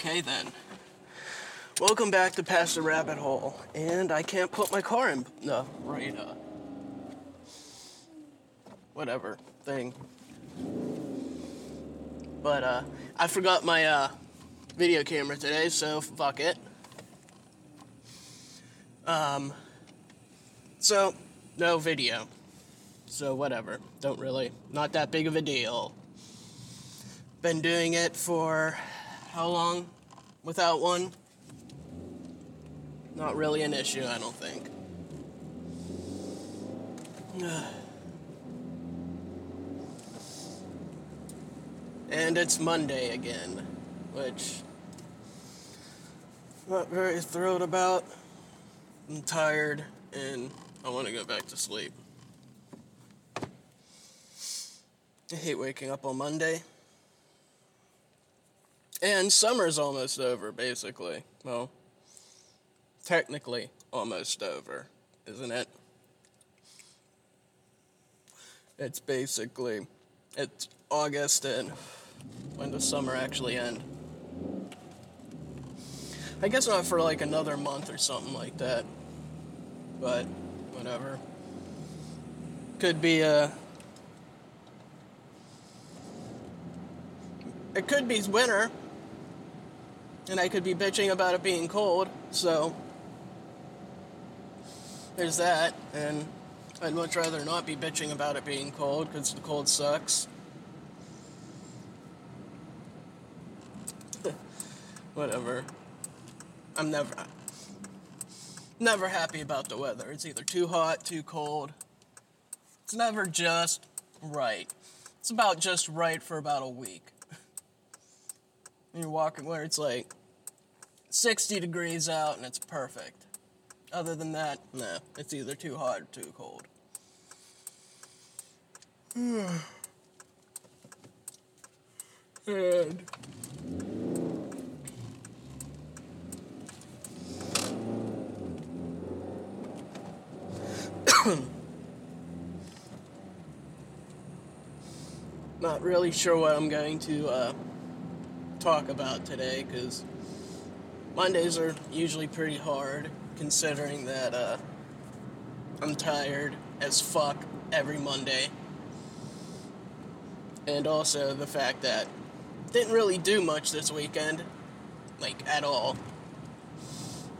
Okay then. Welcome back to Past the Rabbit Hole. And I can't put my car in the right, uh, whatever thing. But, uh, I forgot my, uh, video camera today, so fuck it. Um, so, no video. So, whatever. Don't really, not that big of a deal. Been doing it for how long without one? Not really an issue, I don't think. and it's Monday again, which I'm not very thrilled about. I'm tired and I want to go back to sleep. I hate waking up on Monday. And summer's almost over, basically. Well, technically almost over, isn't it? It's basically it's August and when does summer actually end? I guess not for like another month or something like that. But whatever. Could be a It could be winter. And I could be bitching about it being cold, so there's that. And I'd much rather not be bitching about it being cold because the cold sucks. Whatever. I'm never never happy about the weather. It's either too hot, too cold. It's never just right. It's about just right for about a week. You're walking where it's like 60 degrees out and it's perfect. Other than that, nah, it's either too hot or too cold. and not really sure what I'm going to uh, talk about today because Mondays are usually pretty hard considering that uh, I'm tired as fuck every Monday. And also the fact that didn't really do much this weekend, like at all.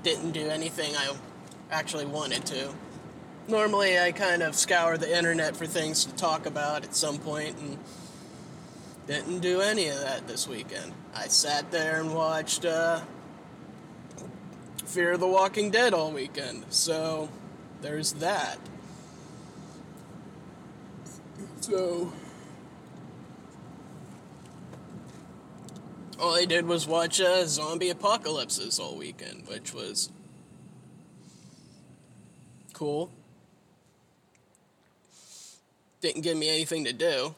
Didn't do anything I actually wanted to. Normally, I kind of scour the internet for things to talk about at some point, and didn't do any of that this weekend. I sat there and watched uh, Fear of the Walking Dead all weekend, so there's that. So. All I did was watch uh, zombie apocalypses all weekend, which was cool. Didn't give me anything to do.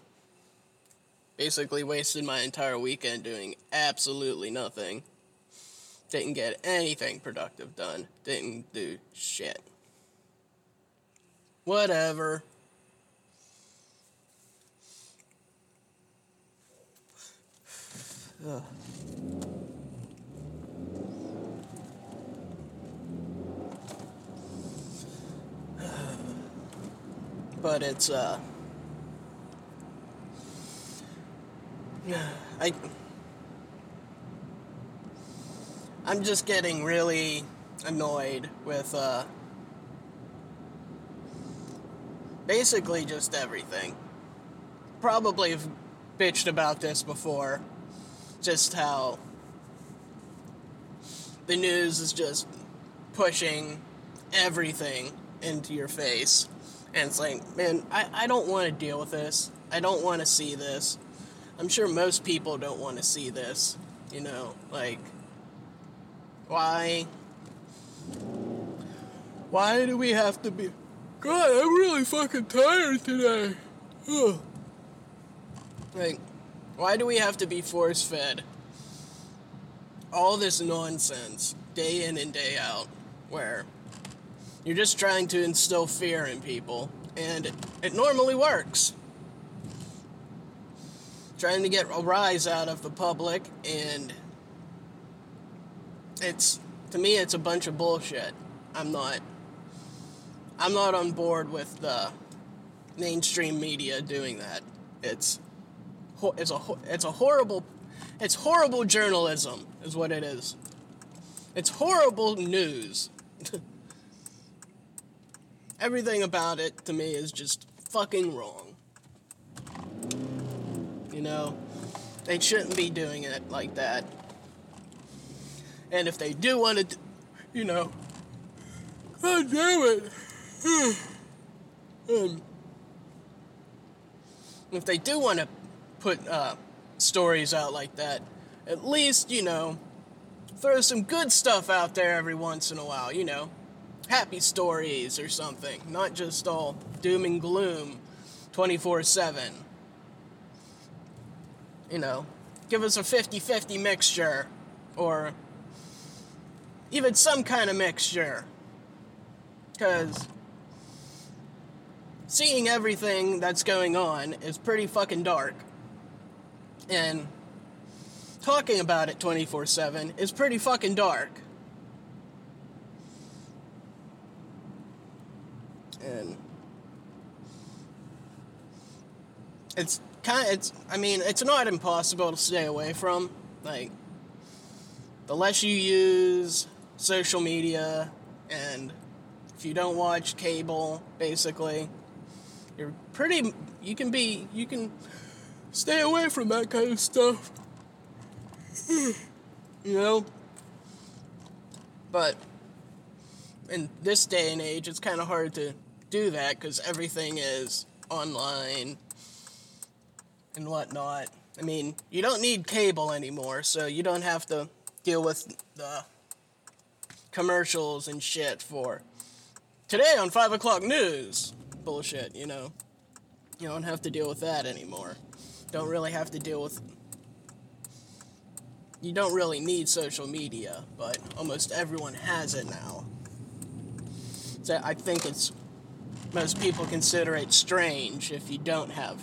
Basically, wasted my entire weekend doing absolutely nothing. Didn't get anything productive done. Didn't do shit. Whatever. Ugh. but it's uh I I'm just getting really annoyed with uh basically just everything. Probably have bitched about this before. Just how the news is just pushing everything into your face. And it's like, man, I, I don't want to deal with this. I don't want to see this. I'm sure most people don't want to see this. You know, like, why? Why do we have to be. God, I'm really fucking tired today. Ugh. Like, why do we have to be force fed all this nonsense day in and day out where you're just trying to instill fear in people and it, it normally works? trying to get a rise out of the public and it's to me it's a bunch of bullshit. I'm not I'm not on board with the mainstream media doing that. It's it's a it's a horrible it's horrible journalism is what it is. It's horrible news. Everything about it to me is just fucking wrong. You know, they shouldn't be doing it like that. And if they do want to, you know, God damn it. um, if they do want to put uh, stories out like that, at least, you know, throw some good stuff out there every once in a while, you know. Happy stories or something, not just all doom and gloom 24 7. You know, give us a 50 50 mixture, or even some kind of mixture. Because seeing everything that's going on is pretty fucking dark. And talking about it 24 7 is pretty fucking dark. And it's kind of, it's, I mean, it's not impossible to stay away from. Like, the less you use social media and if you don't watch cable, basically, you're pretty, you can be, you can stay away from that kind of stuff. you know? But in this day and age, it's kind of hard to do that because everything is online and whatnot. I mean, you don't need cable anymore, so you don't have to deal with the commercials and shit for today on 5 o'clock news. Bullshit, you know. You don't have to deal with that anymore. Don't really have to deal with. You don't really need social media, but almost everyone has it now. So I think it's. Most people consider it strange if you don't have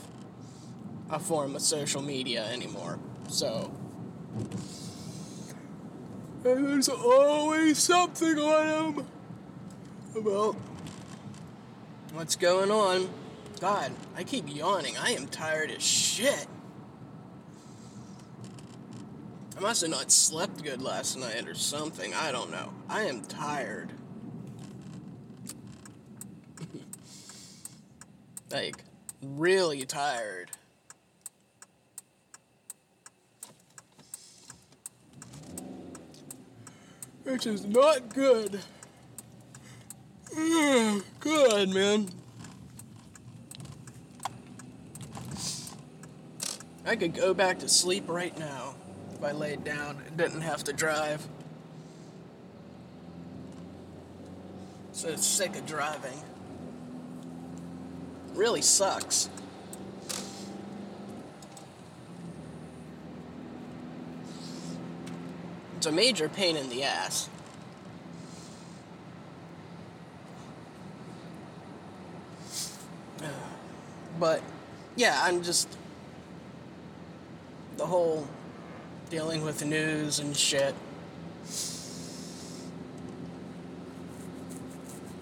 a form of social media anymore. So. And there's always something on them about what's going on. God, I keep yawning. I am tired as shit. I must have not slept good last night or something. I don't know. I am tired. like, really tired. Which is not good. Mm, good, man. I could go back to sleep right now if I laid down and didn't have to drive. So sick of driving. Really sucks. It's a major pain in the ass. But yeah, I'm just the whole dealing with news and shit.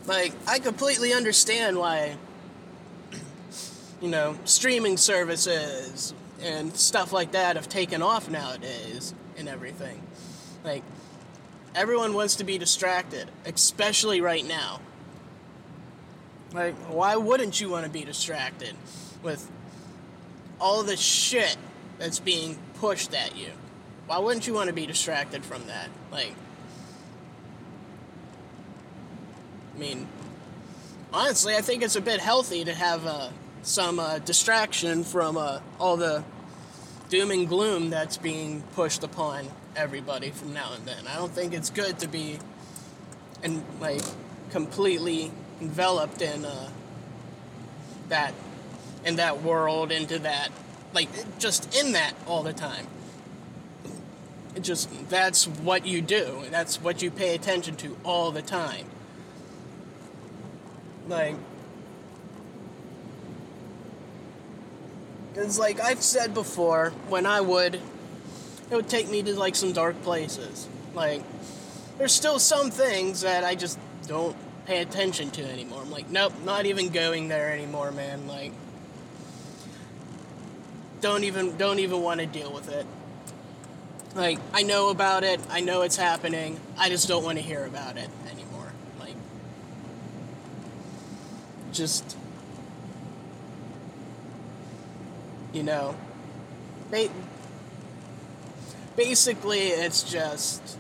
Like, I completely understand why, you know, streaming services and stuff like that have taken off nowadays and everything. Like, everyone wants to be distracted, especially right now. Like, why wouldn't you want to be distracted with all the shit that's being pushed at you? Why wouldn't you want to be distracted from that? Like, I mean, honestly, I think it's a bit healthy to have uh, some uh, distraction from uh, all the doom and gloom that's being pushed upon everybody from now and then. I don't think it's good to be and like completely enveloped in uh, that in that world into that like just in that all the time. It just that's what you do. That's what you pay attention to all the time. Like It's like I've said before, when I would, it would take me to like some dark places. Like, there's still some things that I just don't pay attention to anymore. I'm like, nope, not even going there anymore, man. Like, don't even don't even want to deal with it. Like, I know about it. I know it's happening. I just don't want to hear about it anymore. Like, just you know, ba- basically, it's just.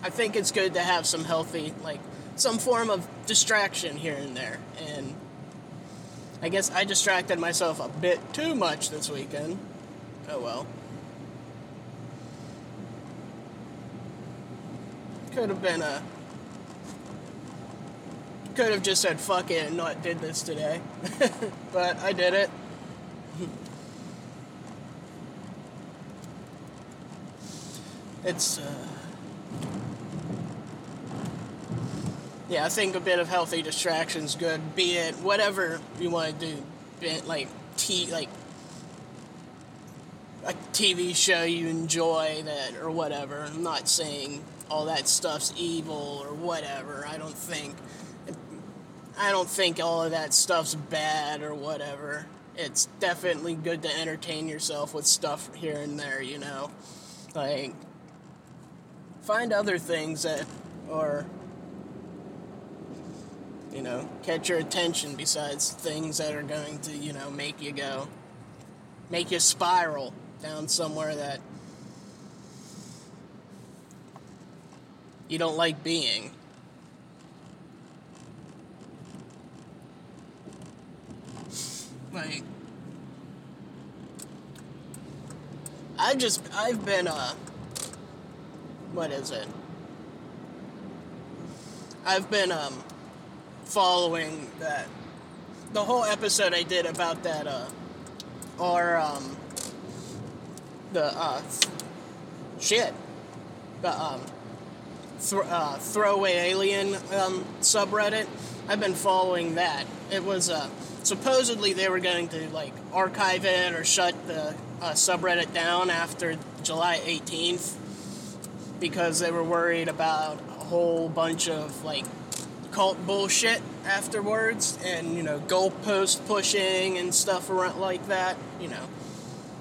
I think it's good to have some healthy, like, some form of distraction here and there. And I guess I distracted myself a bit too much this weekend. Oh well. Could have been a. Could have just said fuck it and not did this today. but I did it. It's. Uh, yeah, I think a bit of healthy distraction's good. Be it whatever you want to do, like t like a TV show you enjoy that or whatever. I'm not saying all that stuff's evil or whatever. I don't think I don't think all of that stuff's bad or whatever. It's definitely good to entertain yourself with stuff here and there, you know. Like find other things that are you know, catch your attention besides things that are going to, you know, make you go, make you spiral down somewhere that you don't like being. Like, I just, I've been, uh, what is it? I've been, um, following that the whole episode I did about that uh or um the uh shit the um th- uh, throwaway alien um, subreddit. I've been following that. It was uh supposedly they were going to like archive it or shut the uh, subreddit down after July 18th because they were worried about a whole bunch of like cult bullshit afterwards and, you know, goalpost pushing and stuff around like that, you know.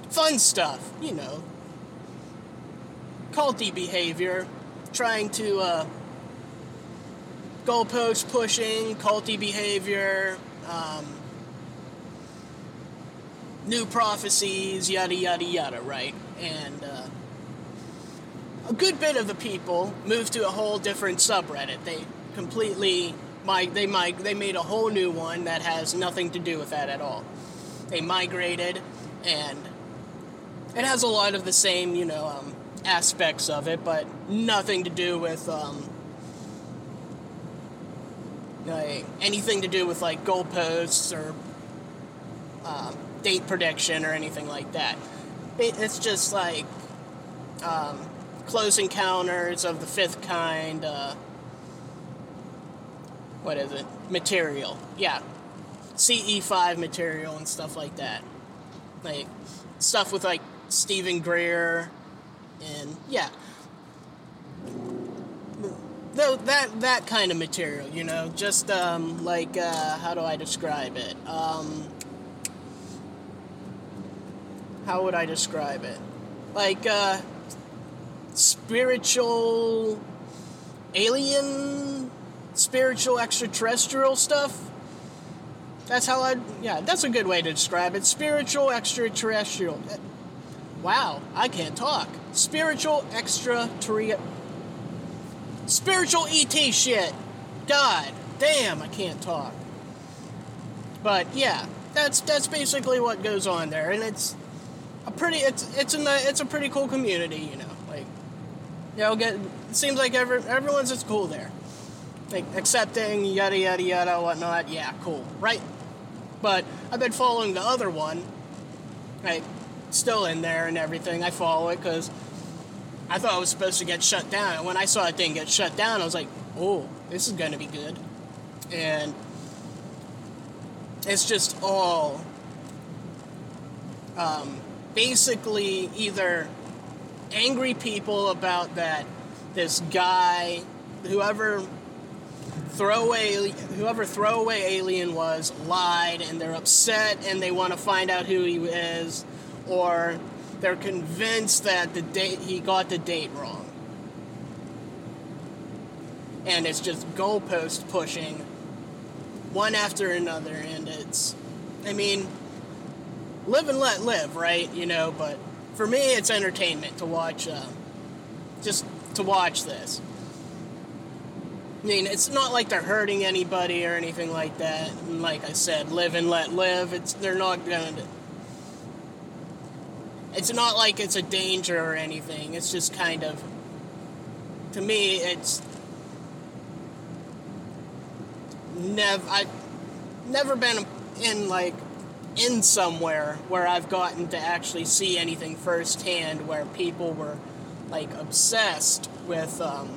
Fun stuff, you know. Culty behavior, trying to, uh, goalpost pushing, culty behavior, um, new prophecies, yada yada yada, right? And, uh, a good bit of the people moved to a whole different subreddit. They completely they mig- they made a whole new one that has nothing to do with that at all. They migrated, and it has a lot of the same you know um, aspects of it, but nothing to do with um, like anything to do with like goalposts or um, date prediction or anything like that. It's just like um, close encounters of the fifth kind. Uh, what is it? Material. Yeah. CE5 material and stuff like that. Like stuff with like Steven Greer and yeah. Though that that kind of material, you know, just um, like uh, how do I describe it? Um, how would I describe it? Like uh, spiritual alien spiritual extraterrestrial stuff. That's how I, yeah, that's a good way to describe it. Spiritual extraterrestrial. Wow, I can't talk. Spiritual extraterrestrial. Spiritual ET shit. God damn, I can't talk. But yeah, that's that's basically what goes on there, and it's a pretty it's it's a it's a pretty cool community, you know. Know, get seems like every everyone's just cool there like accepting, yada yada yada, whatnot. Yeah, cool, right? But I've been following the other one, right? Still in there and everything. I follow it because I thought it was supposed to get shut down. And when I saw it didn't get shut down, I was like, oh, this is going to be good. And it's just all um, basically either angry people about that this guy, whoever throwaway whoever throwaway alien was lied and they're upset and they want to find out who he is or they're convinced that the date he got the date wrong. And it's just goalpost pushing one after another and it's i mean live and let live right you know but for me it's entertainment to watch uh, just to watch this I mean, it's not like they're hurting anybody or anything like that. And like I said, live and let live. It's they're not gonna. It's not like it's a danger or anything. It's just kind of. To me, it's. Never, I've never been in like, in somewhere where I've gotten to actually see anything firsthand where people were, like, obsessed with. Um,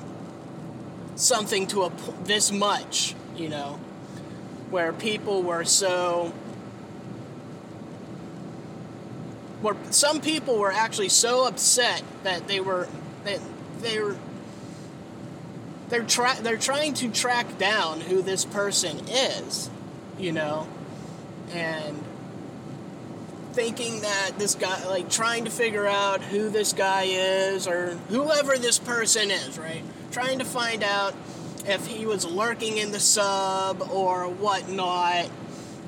something to a this much, you know, where people were so where some people were actually so upset that they were that they were they're try, they're trying to track down who this person is, you know, and thinking that this guy like trying to figure out who this guy is or whoever this person is, right? trying to find out if he was lurking in the sub or whatnot,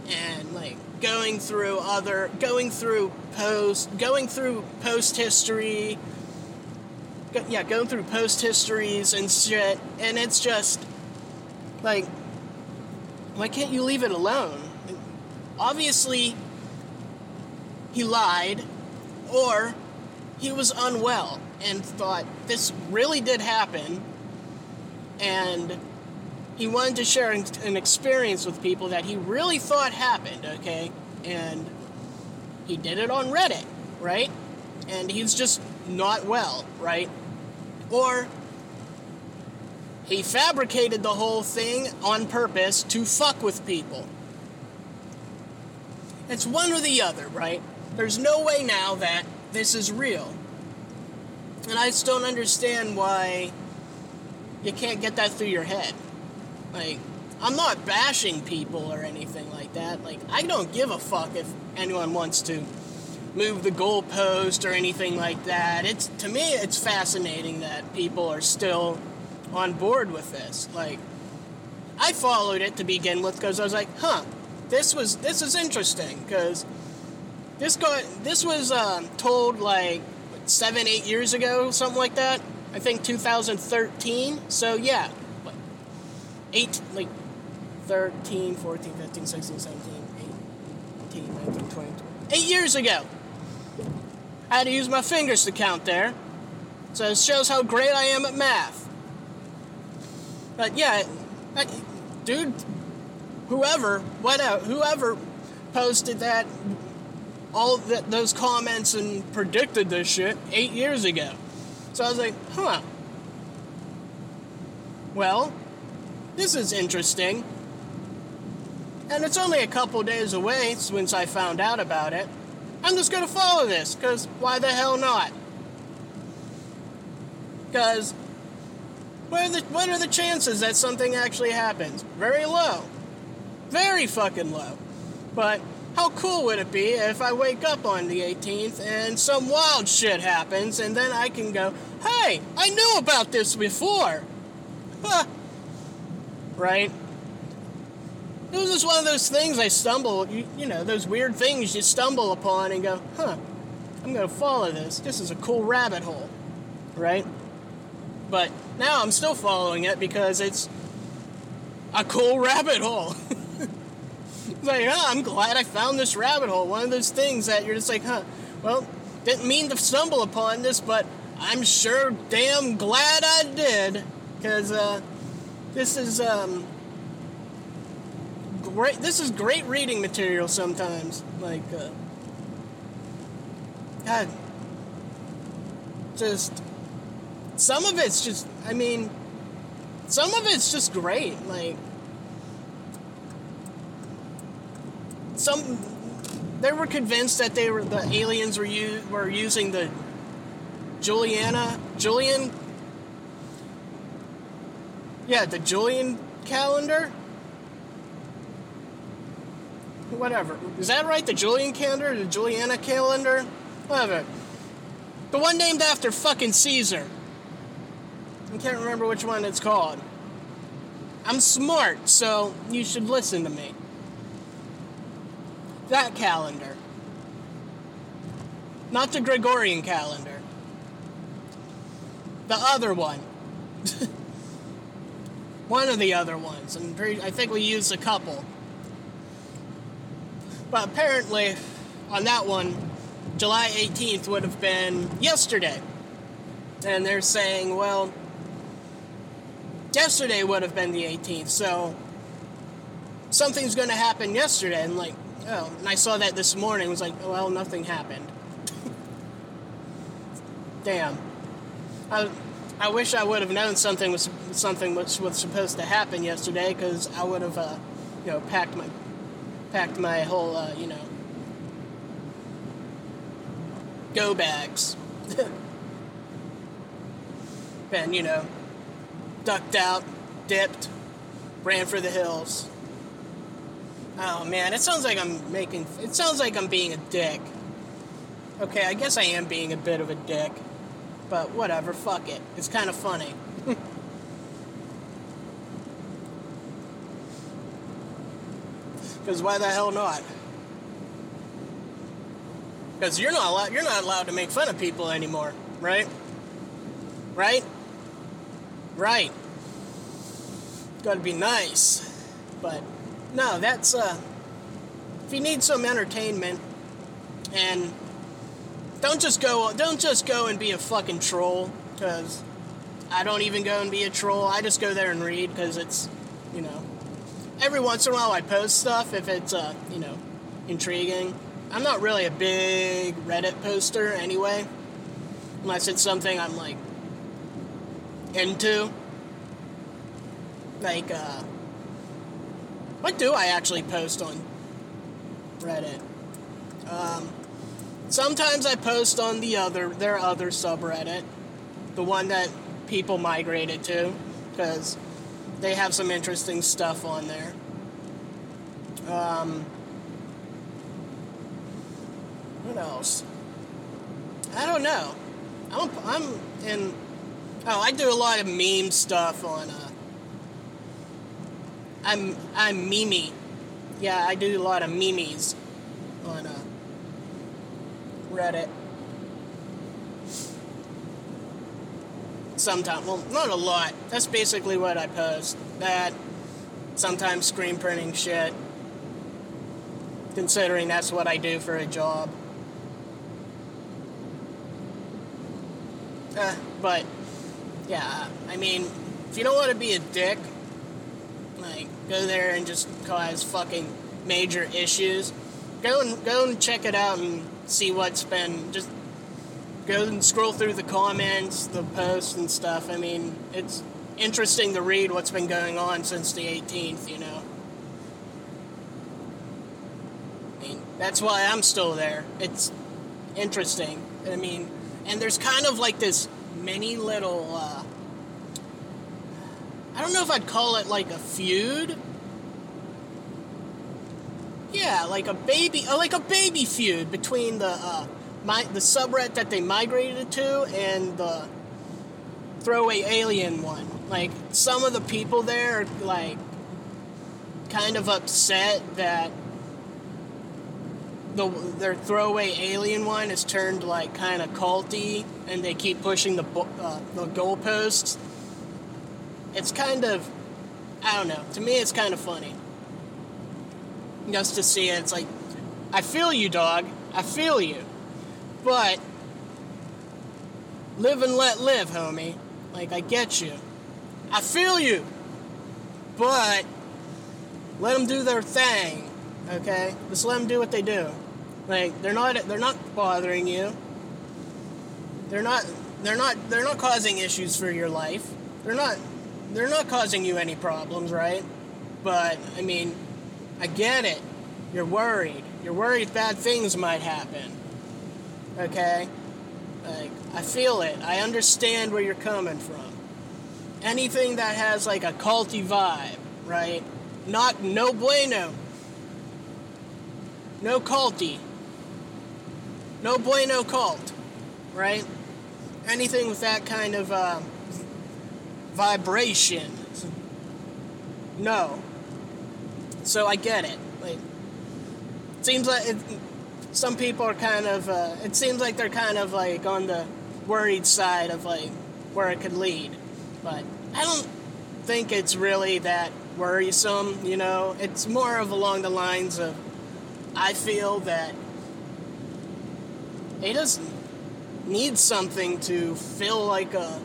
and like going through other, going through post, going through post history. Go, yeah, going through post histories and shit, and it's just like, why can't you leave it alone? Obviously, he lied, or he was unwell and thought this really did happen and he wanted to share an experience with people that he really thought happened, okay? And he did it on Reddit, right? And he's just not well, right? Or he fabricated the whole thing on purpose to fuck with people. It's one or the other, right? There's no way now that this is real. And I just don't understand why you can't get that through your head. Like, I'm not bashing people or anything like that. Like, I don't give a fuck if anyone wants to move the goalpost or anything like that. It's to me, it's fascinating that people are still on board with this. Like, I followed it to begin with because I was like, huh, this was this is interesting because this got this was uh, told like seven, eight years ago, something like that. I think 2013. So yeah, what, eight like 13, 14, 15, 16, 17, 18, 19, 20, eight years ago. I had to use my fingers to count there. So it shows how great I am at math. But yeah, I, dude, whoever, whatever, whoever posted that, all those comments and predicted this shit eight years ago. So I was like, huh. Well, this is interesting. And it's only a couple days away since I found out about it. I'm just gonna follow this, because why the hell not? Because what are, the, what are the chances that something actually happens? Very low. Very fucking low. But how cool would it be if I wake up on the 18th and some wild shit happens and then I can go, hey, I knew about this before? Huh. Right? It was just one of those things I stumble, you, you know, those weird things you stumble upon and go, huh, I'm going to follow this. This is a cool rabbit hole. Right? But now I'm still following it because it's a cool rabbit hole. like, oh, I'm glad I found this rabbit hole. One of those things that you're just like, huh, well, didn't mean to stumble upon this, but I'm sure damn glad I did. Because uh, this is um, great. This is great reading material sometimes. Like, uh, God, just some of it's just, I mean, some of it's just great. Like, some they were convinced that they were the aliens were u- were using the Juliana Julian Yeah, the Julian calendar. Whatever. Is that right? The Julian calendar? The Juliana calendar? Whatever. The one named after fucking Caesar. I can't remember which one it's called. I'm smart, so you should listen to me. That calendar. Not the Gregorian calendar. The other one. one of the other ones. And I think we used a couple. But apparently, on that one, July 18th would have been yesterday. And they're saying, well, yesterday would have been the 18th, so something's going to happen yesterday. And like, oh, and I saw that this morning. It was like, well, nothing happened. Damn. I, I wish I would have known something was something was, was supposed to happen yesterday because I would have, uh, you know, packed my packed my whole, uh, you know, go bags. and you know, ducked out, dipped, ran for the hills. Oh man, it sounds like I'm making. It sounds like I'm being a dick. Okay, I guess I am being a bit of a dick. But whatever, fuck it. It's kind of funny. Because why the hell not? Because you're not allowed. You're not allowed to make fun of people anymore, right? Right? Right. Got to be nice. But no, that's uh if you need some entertainment and don't just go don't just go and be a fucking troll cuz I don't even go and be a troll. I just go there and read cuz it's, you know, every once in a while I post stuff if it's uh, you know, intriguing. I'm not really a big Reddit poster anyway. Unless it's something I'm like into. Like, uh, what do I actually post on Reddit? Um, sometimes I post on the other, their other subreddit, the one that people migrated to, because they have some interesting stuff on there. Um, what else? I don't know. I'm, I'm in Oh, I do a lot of meme stuff on. Uh, I'm I'm Mimi. Yeah, I do a lot of memes on uh, Reddit. Sometimes, well, not a lot. That's basically what I post. That sometimes screen printing shit. Considering that's what I do for a job. Uh, but yeah, I mean, if you don't want to be a dick, like go there and just cause fucking major issues. Go and go and check it out and see what's been just go and scroll through the comments, the posts and stuff. I mean, it's interesting to read what's been going on since the 18th, you know. I mean, that's why I'm still there. It's interesting. I mean, and there's kind of like this many little. Uh, I don't know if I'd call it like a feud. Yeah, like a baby, uh, like a baby feud between the uh, my the subreddit that they migrated to and the throwaway alien one. Like some of the people there are like kind of upset that the their throwaway alien one has turned like kind of culty, and they keep pushing the uh, the goalposts. It's kind of, I don't know. To me, it's kind of funny. Just to see it, it's like, I feel you, dog. I feel you, but live and let live, homie. Like I get you. I feel you, but let them do their thing. Okay, just let them do what they do. Like they're not they're not bothering you. They're not they're not they're not causing issues for your life. They're not they're not causing you any problems, right? But I mean, I get it. You're worried. You're worried bad things might happen. Okay? Like I feel it. I understand where you're coming from. anything that has like a culty vibe, right? Not no bueno. No culty. No bueno cult, right? Anything with that kind of uh, vibration. No. So I get it. Like, it seems like it, some people are kind of. Uh, it seems like they're kind of like on the worried side of like where it could lead, but I don't think it's really that worrisome. You know, it's more of along the lines of I feel that he doesn't need something to feel like a.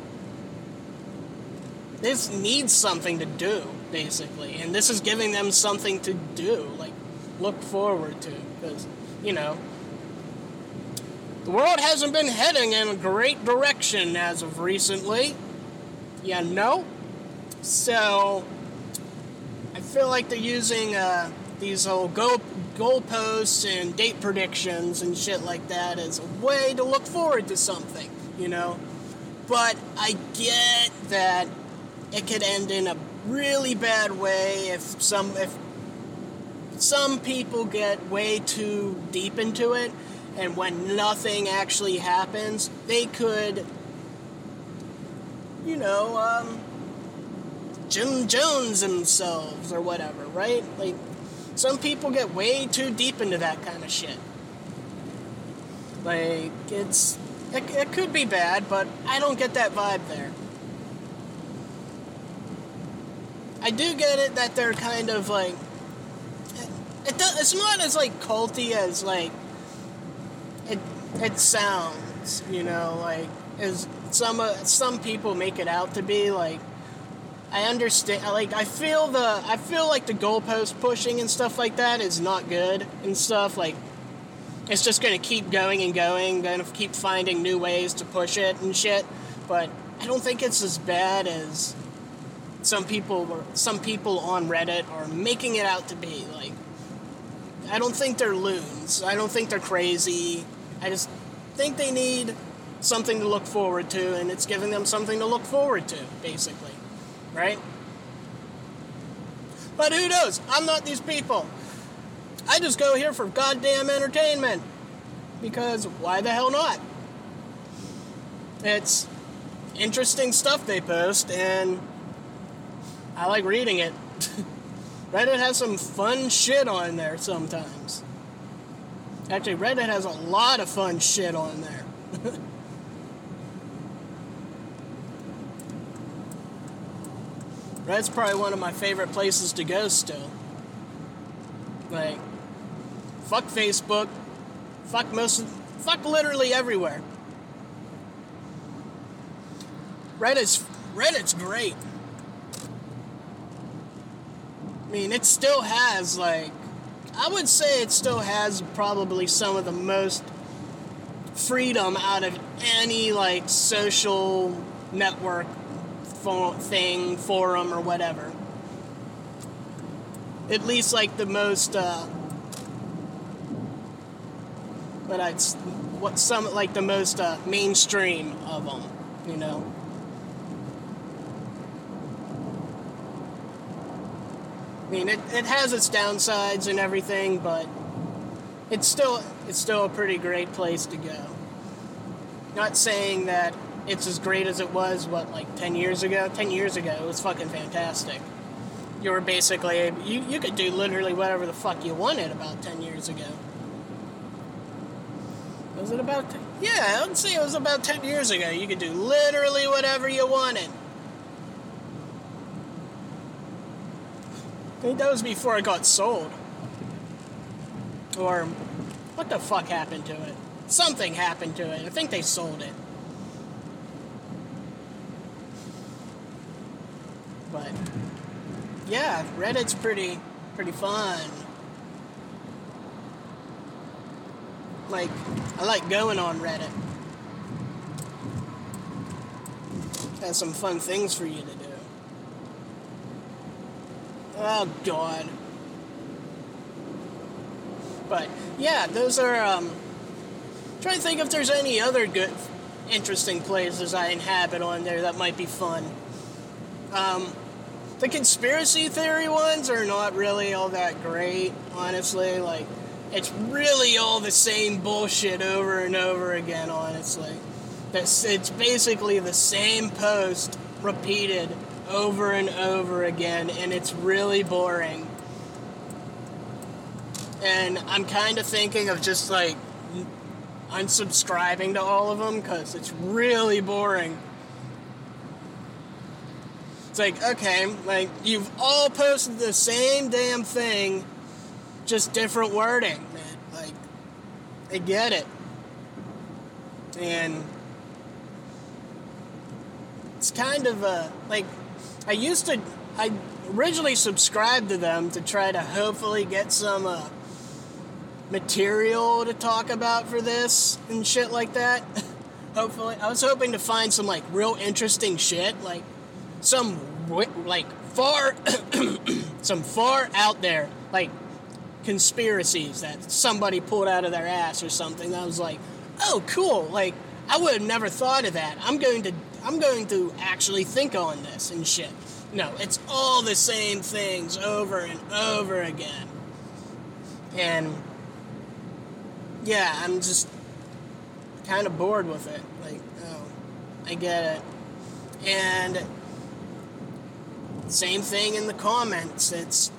This needs something to do, basically, and this is giving them something to do, like look forward to, because you know the world hasn't been heading in a great direction as of recently. You know, so I feel like they're using uh, these old goal goalposts and date predictions and shit like that as a way to look forward to something, you know. But I get that it could end in a really bad way if some if some people get way too deep into it and when nothing actually happens, they could you know, um, Jim Jones themselves or whatever, right? Like some people get way too deep into that kind of shit. Like, it's. It, it could be bad, but I don't get that vibe there. I do get it that they're kind of like. It, it's not as like culty as like it it sounds, you know, like as some uh, some people make it out to be. Like I understand. Like I feel the I feel like the goalpost pushing and stuff like that is not good and stuff. Like it's just gonna keep going and going, gonna keep finding new ways to push it and shit. But I don't think it's as bad as some people were some people on Reddit are making it out to be. Like I don't think they're loons. I don't think they're crazy. I just think they need something to look forward to, and it's giving them something to look forward to, basically right? But who knows? I'm not these people. I just go here for goddamn entertainment. Because why the hell not? It's interesting stuff they post, and I like reading it. Reddit has some fun shit on there sometimes. Actually, Reddit has a lot of fun shit on there. Reddit's probably one of my favorite places to go still. Like, fuck Facebook, fuck most, of, fuck literally everywhere. Reddit's Reddit's great. I mean, it still has like, I would say it still has probably some of the most freedom out of any like social network thing, forum, or whatever. At least like the most, uh, but I'd what some like the most uh, mainstream of them, you know. I mean, it, it has its downsides and everything, but it's still it's still a pretty great place to go. Not saying that it's as great as it was what like 10 years ago 10 years ago it was fucking fantastic you were basically you, you could do literally whatever the fuck you wanted about 10 years ago was it about 10? yeah i'd say it was about 10 years ago you could do literally whatever you wanted I think that was before it got sold or what the fuck happened to it something happened to it i think they sold it But yeah, Reddit's pretty pretty fun. Like I like going on Reddit. Has some fun things for you to. Oh god. But yeah, those are um trying to think if there's any other good interesting places I inhabit on there that might be fun. Um, the conspiracy theory ones are not really all that great, honestly. Like, it's really all the same bullshit over and over again, honestly. It's, it's basically the same post repeated over and over again, and it's really boring. And I'm kind of thinking of just like unsubscribing to all of them because it's really boring. It's like, okay, like you've all posted the same damn thing, just different wording. Man. Like, I get it. And it's kind of a, like, I used to, I originally subscribed to them to try to hopefully get some uh, material to talk about for this and shit like that. hopefully, I was hoping to find some like real interesting shit, like some like far, some far out there like conspiracies that somebody pulled out of their ass or something. I was like, oh, cool. Like I would have never thought of that. I'm going to, I'm going to actually think on this and shit. No, it's all the same things over and over again. And yeah, I'm just kind of bored with it. Like, oh, I get it. And same thing in the comments. It's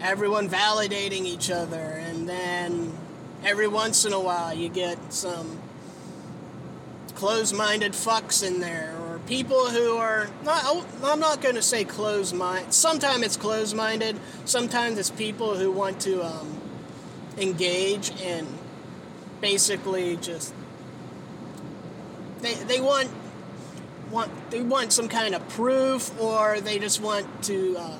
everyone validating each other, and then every once in a while you get some closed-minded fucks in there, or people who are not. I'm not going to say closed-minded. Sometimes it's closed-minded. Sometimes it's people who want to um, engage and basically just they they want want they want some kind of proof or they just want to uh,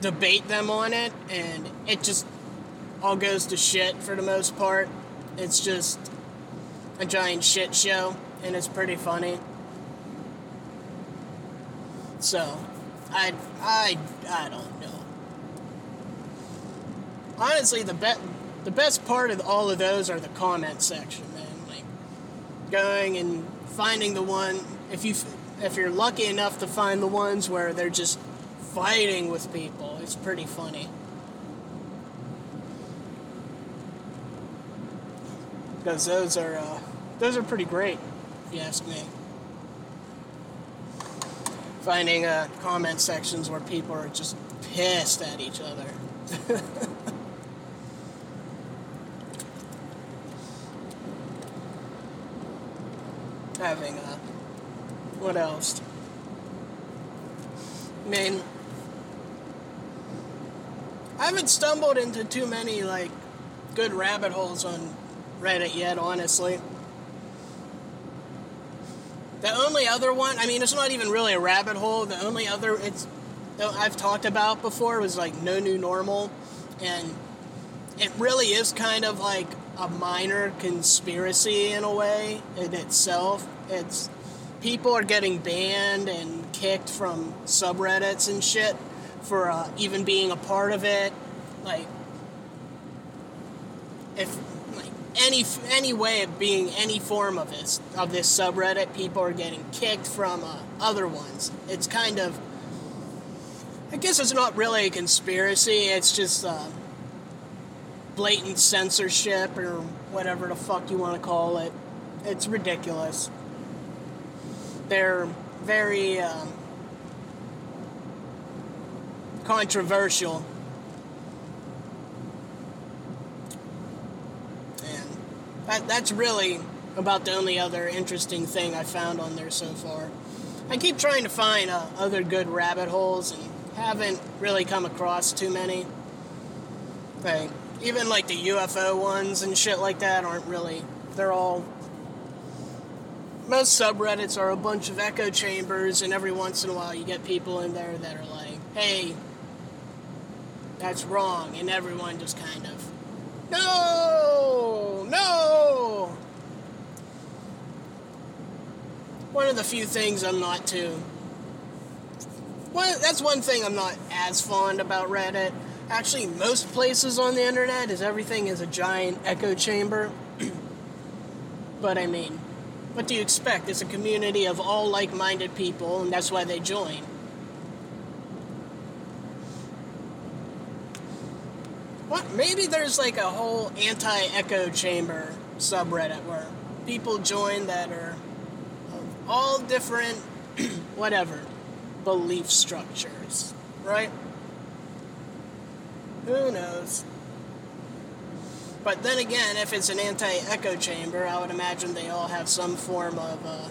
debate them on it and it just all goes to shit for the most part it's just a giant shit show and it's pretty funny so i i i don't know honestly the best the best part of all of those are the comment section, man. Like going and finding the one if you if you're lucky enough to find the ones where they're just fighting with people, it's pretty funny. Because those are uh, those are pretty great, if you ask me. Finding uh, comment sections where people are just pissed at each other. having a. What else? I mean, I haven't stumbled into too many, like, good rabbit holes on Reddit yet, honestly. The only other one, I mean, it's not even really a rabbit hole. The only other it's I've talked about before was like No New Normal, and it really is kind of like a minor conspiracy in a way in itself. It's people are getting banned and kicked from subreddits and shit for uh, even being a part of it. Like, if any any way of being any form of this of this subreddit, people are getting kicked from uh, other ones. It's kind of, I guess it's not really a conspiracy. It's just. Uh, blatant censorship or whatever the fuck you want to call it. It's ridiculous. They're very um, controversial. And that, that's really about the only other interesting thing I found on there so far. I keep trying to find uh, other good rabbit holes and haven't really come across too many. Like, even like the UFO ones and shit like that aren't really. They're all. Most subreddits are a bunch of echo chambers, and every once in a while you get people in there that are like, hey, that's wrong, and everyone just kind of, no, no. One of the few things I'm not too. One, that's one thing I'm not as fond about Reddit actually most places on the internet is everything is a giant echo chamber. but I mean, what do you expect? It's a community of all like minded people, and that's why they join. What? Maybe there's like a whole anti echo chamber subreddit where people join that are all different, whatever, belief structures, right? Who knows? But then again, if it's an anti echo chamber, I would imagine they all have some form of, uh,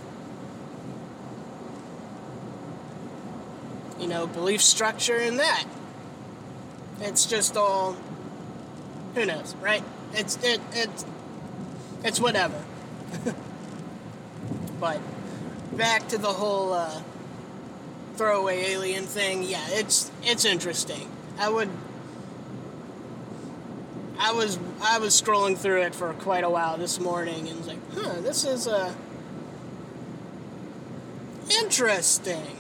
you know, belief structure in that. It's just all, who knows, right? It's it it's it's whatever. but back to the whole uh, throwaway alien thing. Yeah, it's it's interesting. I would I was I was scrolling through it for quite a while this morning and was like, huh, this is uh, interesting.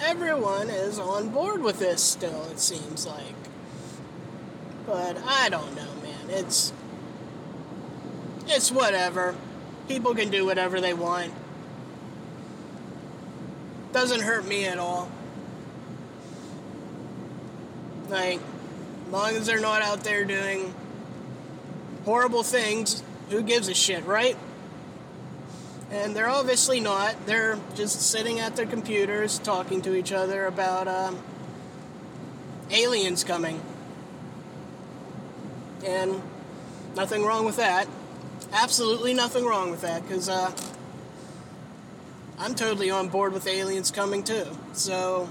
Everyone is on board with this still, it seems like. But I don't know, man. It's it's whatever. People can do whatever they want. Doesn't hurt me at all. Like, as long as they're not out there doing horrible things, who gives a shit, right? And they're obviously not. They're just sitting at their computers talking to each other about um, aliens coming. And nothing wrong with that. Absolutely nothing wrong with that, because uh, I'm totally on board with aliens coming too. So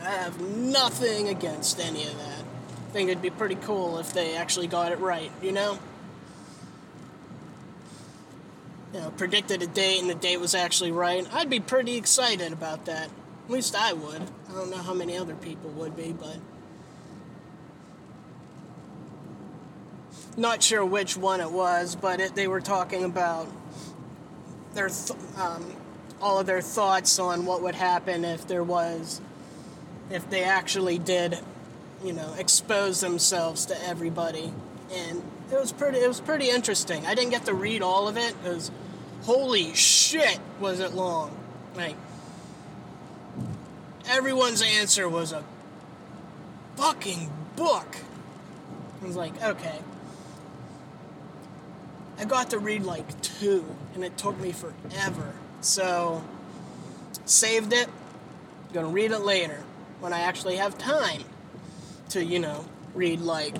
I have nothing against any of that I think it'd be pretty cool if they actually got it right, you know? You know, predicted a date and the date was actually right. I'd be pretty excited about that. At least I would. I don't know how many other people would be, but. Not sure which one it was, but it, they were talking about their th- um, all of their thoughts on what would happen if there was if they actually did you know, expose themselves to everybody. And it was pretty it was pretty interesting. I didn't get to read all of it because holy shit was it long. Like everyone's answer was a fucking book. I was like, okay. I got to read like two, and it took me forever. So, saved it. Gonna read it later when I actually have time to, you know, read like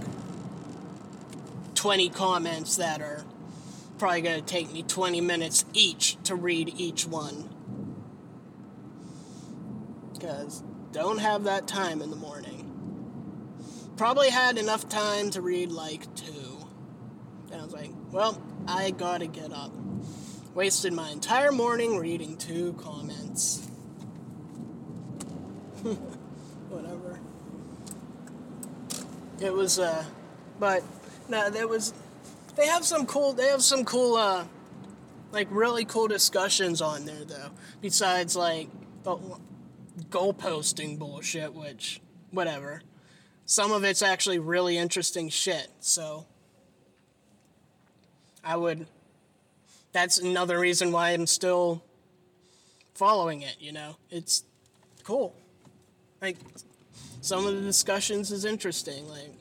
20 comments that are probably to take me 20 minutes each to read each one. Because don't have that time in the morning. Probably had enough time to read like two. And I was like, well, I gotta get up. Wasted my entire morning reading two comments. Whatever. It was, uh, but no, there was. They have some cool. They have some cool, uh, like really cool discussions on there though. Besides like the goal posting bullshit, which whatever. Some of it's actually really interesting shit. So I would. That's another reason why I'm still following it. You know, it's cool. Like some of the discussions is interesting. Like,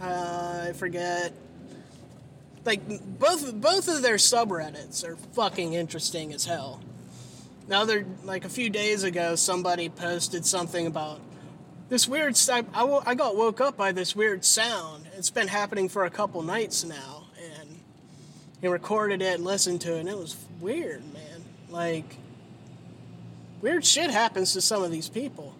uh, I forget. Like both both of their subreddits are fucking interesting as hell. Now they're like a few days ago, somebody posted something about this weird. I, I, I got woke up by this weird sound. It's been happening for a couple nights now, he recorded it and listened to it, and it was weird, man. Like weird shit happens to some of these people.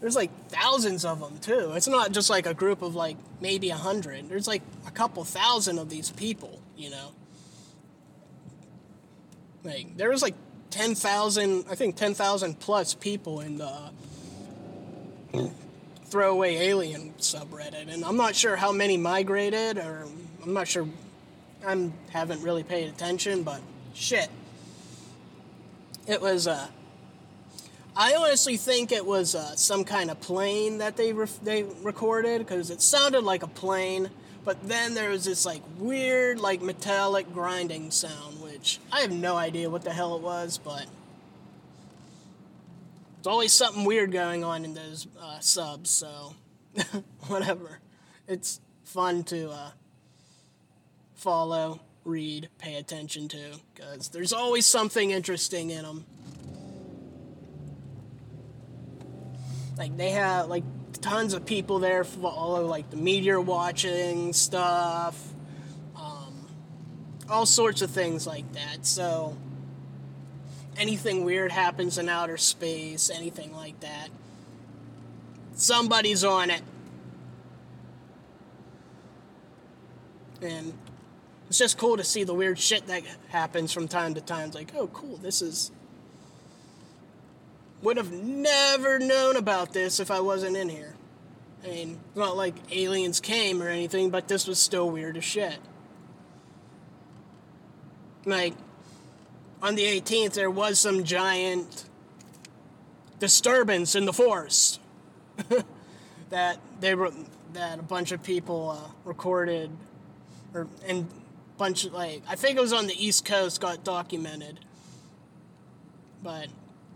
There's like thousands of them too. It's not just like a group of like maybe a hundred. There's like a couple thousand of these people, you know. Like there was like ten thousand, I think ten thousand plus people in the throwaway alien subreddit, and I'm not sure how many migrated, or I'm not sure. I haven't really paid attention, but shit, it was uh I honestly think it was uh, some kind of plane that they re- they recorded because it sounded like a plane But then there was this like weird, like metallic grinding sound, which I have no idea what the hell it was, but there's always something weird going on in those uh, subs, so whatever. It's fun to uh, follow, read, pay attention to, because there's always something interesting in them. Like they have like tons of people there follow like the meteor watching stuff, um, all sorts of things like that. So anything weird happens in outer space, anything like that, somebody's on it. And it's just cool to see the weird shit that happens from time to time. It's like, oh, cool, this is would have never known about this if I wasn't in here. I mean, it's not like aliens came or anything, but this was still weird as shit. Like, on the 18th, there was some giant disturbance in the forest that they were that a bunch of people uh, recorded, or and bunch of like I think it was on the East Coast got documented, but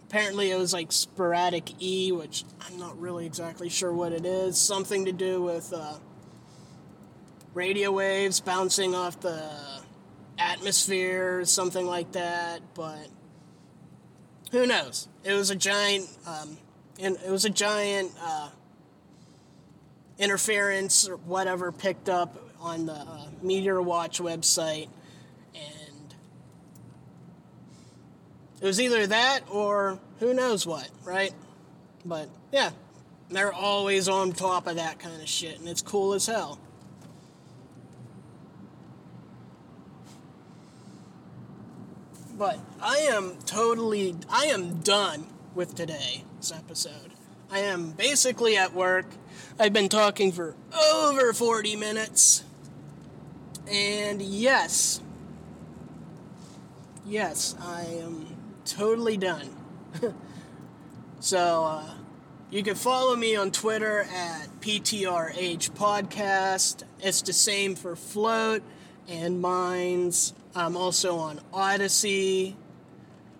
apparently it was like sporadic E, which I'm not really exactly sure what it is. Something to do with uh, radio waves bouncing off the atmosphere, something like that. But who knows? It was a giant, um, and it was a giant uh, interference or whatever picked up on the uh, Meteor Watch website and It was either that or who knows what, right? But yeah, they're always on top of that kind of shit, and it's cool as hell. But I am totally, I am done with today's episode. I am basically at work. I've been talking for over 40 minutes. And yes, yes, I am totally done. so uh, you can follow me on Twitter at PTRH Podcast. It's the same for Float and Minds. I'm also on Odysee,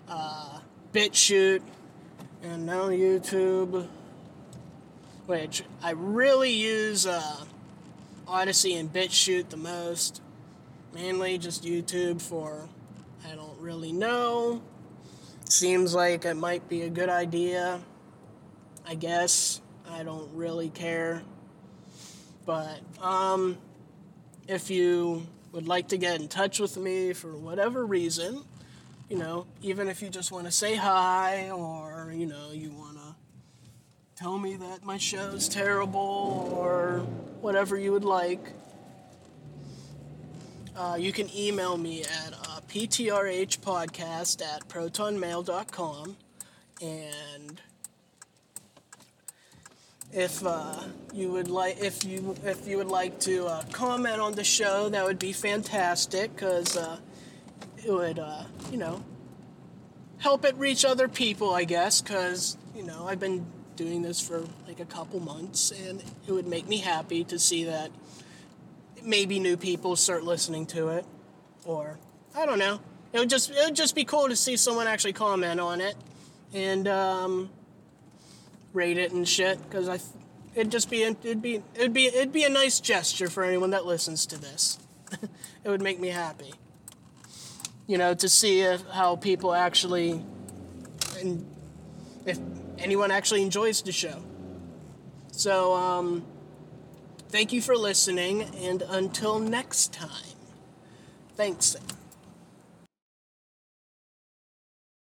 uh, BitChute, and now YouTube, which I really use uh, Odysee and BitChute the most. Mainly just YouTube for I don't really know seems like it might be a good idea. I guess. I don't really care. But um, if you would like to get in touch with me for whatever reason, you know, even if you just want to say hi or, you know, you want tell me that my show's terrible or whatever you would like, uh, you can email me at uh, ptrhpodcast at protonmail.com. And if uh, you would like, if you if you would like to uh, comment on the show, that would be fantastic because uh, it would, uh, you know, help it reach other people, I guess. Because you know, I've been doing this for like a couple months, and it would make me happy to see that maybe new people start listening to it, or I don't know. It would just it would just be cool to see someone actually comment on it and um, rate it and shit because I it'd just be it'd be it'd be it'd be a nice gesture for anyone that listens to this. it would make me happy. You know, to see if, how people actually and if anyone actually enjoys the show. So um, Thank you for listening, and until next time, thanks.